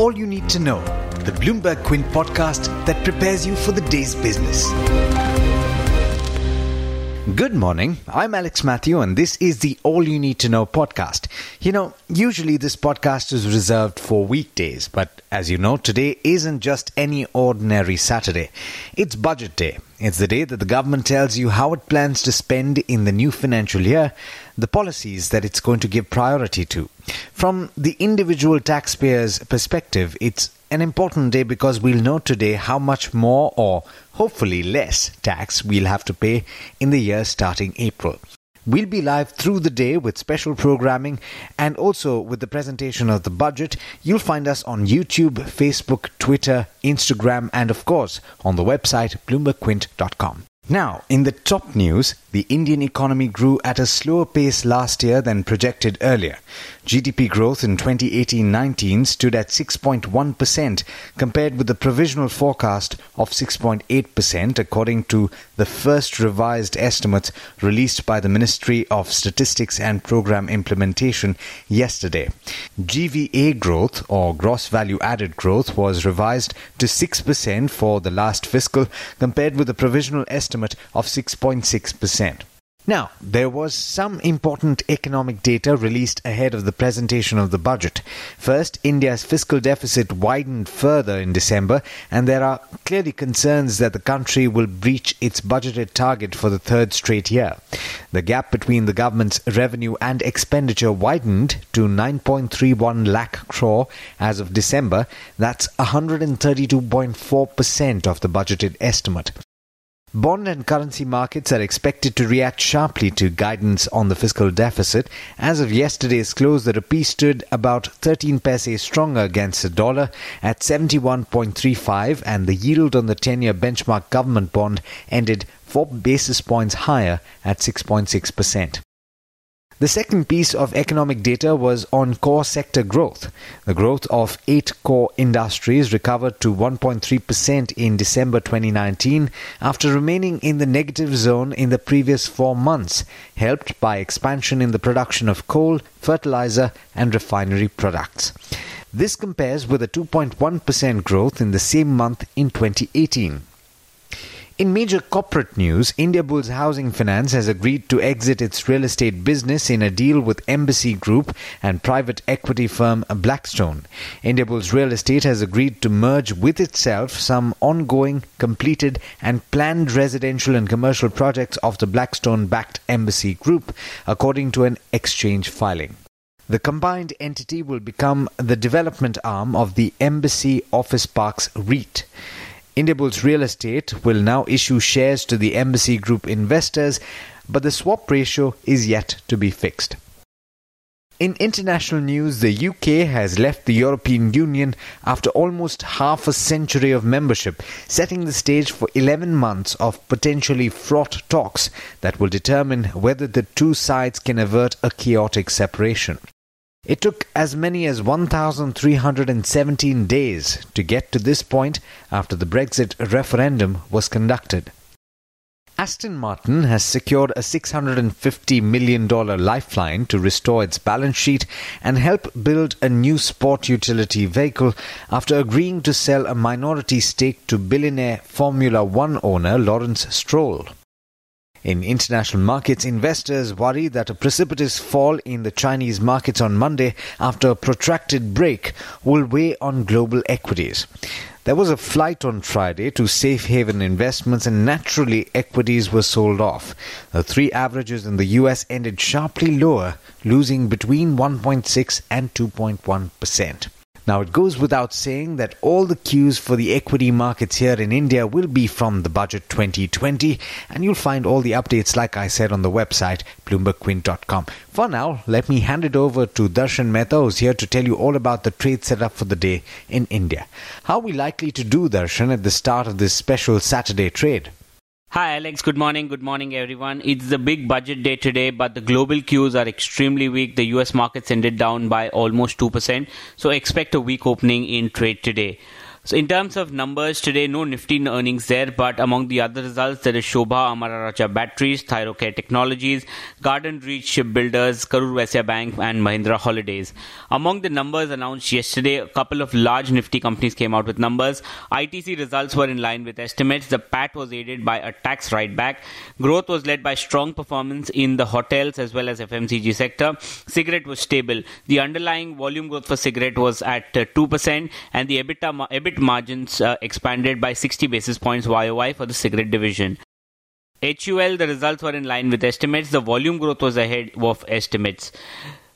all you need to know, the Bloomberg Quint podcast that prepares you for the day's business. Good morning. I'm Alex Matthew, and this is the All You Need to Know podcast. You know, usually this podcast is reserved for weekdays, but as you know, today isn't just any ordinary Saturday. It's budget day. It's the day that the government tells you how it plans to spend in the new financial year, the policies that it's going to give priority to. From the individual taxpayer's perspective, it's an important day because we'll know today how much more or hopefully less tax we'll have to pay in the year starting April. We'll be live through the day with special programming and also with the presentation of the budget. You'll find us on YouTube, Facebook, Twitter, Instagram, and of course on the website bloombergquint.com. Now, in the top news, the Indian economy grew at a slower pace last year than projected earlier. GDP growth in 2018-19 stood at 6.1% compared with the provisional forecast of 6.8% according to the first revised estimates released by the Ministry of Statistics and Program Implementation yesterday. GVA growth or gross value added growth was revised to 6% for the last fiscal compared with the provisional estimate of 6.6%. Now, there was some important economic data released ahead of the presentation of the budget. First, India's fiscal deficit widened further in December, and there are clearly concerns that the country will breach its budgeted target for the third straight year. The gap between the government's revenue and expenditure widened to 9.31 lakh crore as of December. That's 132.4% of the budgeted estimate. Bond and currency markets are expected to react sharply to guidance on the fiscal deficit. As of yesterday's close, the rupee stood about 13 paise stronger against the dollar at 71.35 and the yield on the 10-year benchmark government bond ended 4 basis points higher at 6.6%. The second piece of economic data was on core sector growth. The growth of eight core industries recovered to 1.3% in December 2019 after remaining in the negative zone in the previous four months, helped by expansion in the production of coal, fertilizer, and refinery products. This compares with a 2.1% growth in the same month in 2018. In major corporate news, Indiabulls Housing Finance has agreed to exit its real estate business in a deal with Embassy Group and private equity firm Blackstone. Indiabulls Real Estate has agreed to merge with itself some ongoing, completed, and planned residential and commercial projects of the Blackstone backed Embassy Group, according to an exchange filing. The combined entity will become the development arm of the Embassy Office Parks REIT. Indiabulls Real Estate will now issue shares to the Embassy Group investors, but the swap ratio is yet to be fixed. In international news, the UK has left the European Union after almost half a century of membership, setting the stage for 11 months of potentially fraught talks that will determine whether the two sides can avert a chaotic separation. It took as many as 1,317 days to get to this point after the Brexit referendum was conducted. Aston Martin has secured a $650 million lifeline to restore its balance sheet and help build a new sport utility vehicle after agreeing to sell a minority stake to billionaire Formula One owner Lawrence Stroll. In international markets, investors worry that a precipitous fall in the Chinese markets on Monday after a protracted break will weigh on global equities. There was a flight on Friday to safe haven investments, and naturally, equities were sold off. The three averages in the US ended sharply lower, losing between 1.6 and 2.1 percent. Now, it goes without saying that all the cues for the equity markets here in India will be from the budget 2020, and you'll find all the updates, like I said, on the website bloombergquint.com. For now, let me hand it over to Darshan Mehta, who's here to tell you all about the trade setup for the day in India. How are we likely to do, Darshan, at the start of this special Saturday trade? Hi, Alex. Good morning. Good morning, everyone. It's the big budget day today, but the global cues are extremely weak. The US markets ended down by almost 2%, so expect a weak opening in trade today. So, in terms of numbers today, no Nifty earnings there, but among the other results, there is Shobha Amara Raja Batteries, Thyrocare Technologies, Garden Reach Builders, Karur Vysya Bank, and Mahindra Holidays. Among the numbers announced yesterday, a couple of large Nifty companies came out with numbers. ITC results were in line with estimates. The PAT was aided by a tax write back. Growth was led by strong performance in the hotels as well as FMCG sector. Cigarette was stable. The underlying volume growth for cigarette was at uh, 2%, and the EBITDA, EBIT margins uh, expanded by 60 basis points YOY for the cigarette division. HUL, the results were in line with estimates. The volume growth was ahead of estimates.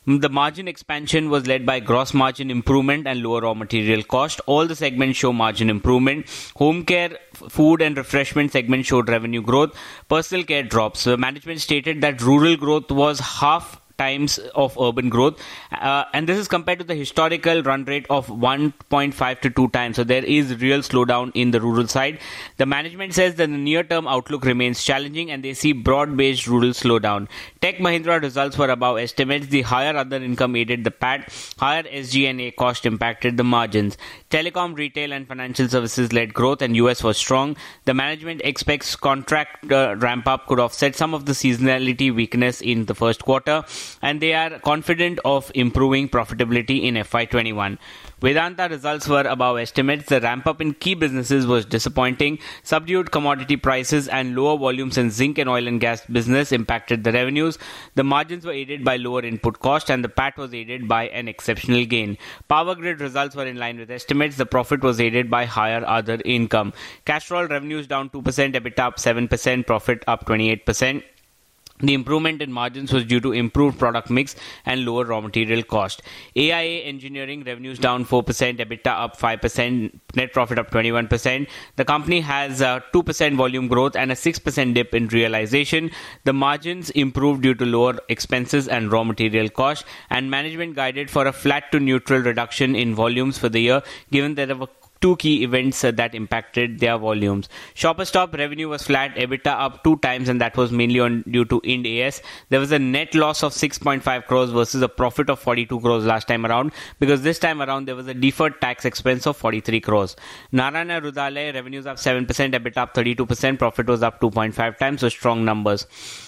The margin expansion was led by gross margin improvement and lower raw material cost. All the segments show margin improvement. Home care, food and refreshment segment showed revenue growth. Personal care drops. The management stated that rural growth was half times of urban growth. Uh, and this is compared to the historical run rate of 1.5 to 2 times. So there is real slowdown in the rural side. The management says that the near term outlook remains challenging and they see broad based rural slowdown. Tech mahindra results were above estimates. The higher other income aided the pat higher sgna cost impacted the margins. Telecom retail and financial services led growth and us was strong. The management expects contract uh, ramp up could offset some of the seasonality weakness in the first quarter and they are confident of improving profitability in FY21. Vedanta results were above estimates. The ramp up in key businesses was disappointing. Subdued commodity prices and lower volumes in zinc and oil and gas business impacted the revenues. The margins were aided by lower input cost and the PAT was aided by an exceptional gain. Power grid results were in line with estimates. The profit was aided by higher other income. Castrol revenues down 2%, EBITDA up 7%, profit up 28%. The improvement in margins was due to improved product mix and lower raw material cost. AIA Engineering revenues down 4%, EBITDA up 5%, net profit up 21%. The company has a 2% volume growth and a 6% dip in realization. The margins improved due to lower expenses and raw material cost and management guided for a flat to neutral reduction in volumes for the year given that there were two key events uh, that impacted their volumes. Shoppers Stop revenue was flat, EBITDA up two times, and that was mainly on due to Ind AS. There was a net loss of 6.5 crores versus a profit of 42 crores last time around, because this time around there was a deferred tax expense of 43 crores. Narayana Hrudayalaya revenues up 7%, EBITDA up 32%, profit was up 2.5 times, so strong numbers.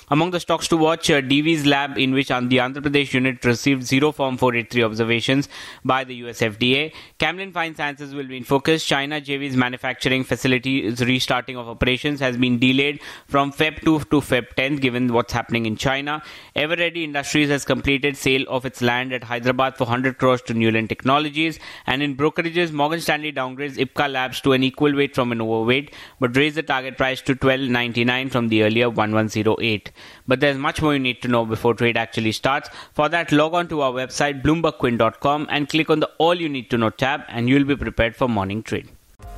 Among the stocks to watch, uh, Divi's Lab, in which the Andhra Pradesh unit received zero Form 483 observations by the US FDA. Camlin Fine Sciences will be in focus. China JV's manufacturing facility's restarting of operations has been delayed from Feb 2 to Feb 10, given what's happening in China. Eveready Industries has completed sale of its land at Hyderabad for 100 crores to Newland Technologies. And in brokerages, Morgan Stanley downgrades Ipca Labs to an equal weight from an overweight, but raised the target price to 12.99 from the earlier 1108. But there's much more you need to know before trade actually starts. For that, log on to our website, bloombergquint.com, and click on the All You Need to Know tab, and you'll be prepared for morning trade.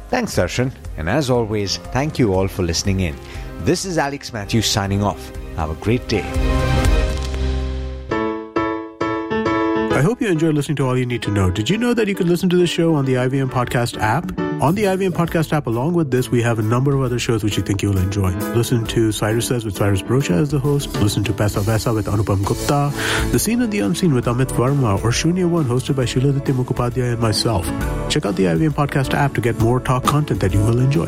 Thanks, Darshan. And as always, thank you all for listening in. This is Alex Matthews signing off. Have a great day. I hope you enjoyed listening to All You Need to Know. Did you know that you can listen to the show on the IVM Podcast app? On the IVM Podcast app, along with this, we have a number of other shows which you think you'll enjoy. Listen to Cyrus Says with Cyrus Broacha as the host. Listen to Paisa Vaisa with Anupam Gupta. The Scene and the Unseen with Amit Varma or Shunya One hosted by Shiladitya Mukhopadhyay and myself. Check out the IVM Podcast app to get more talk content that you will enjoy.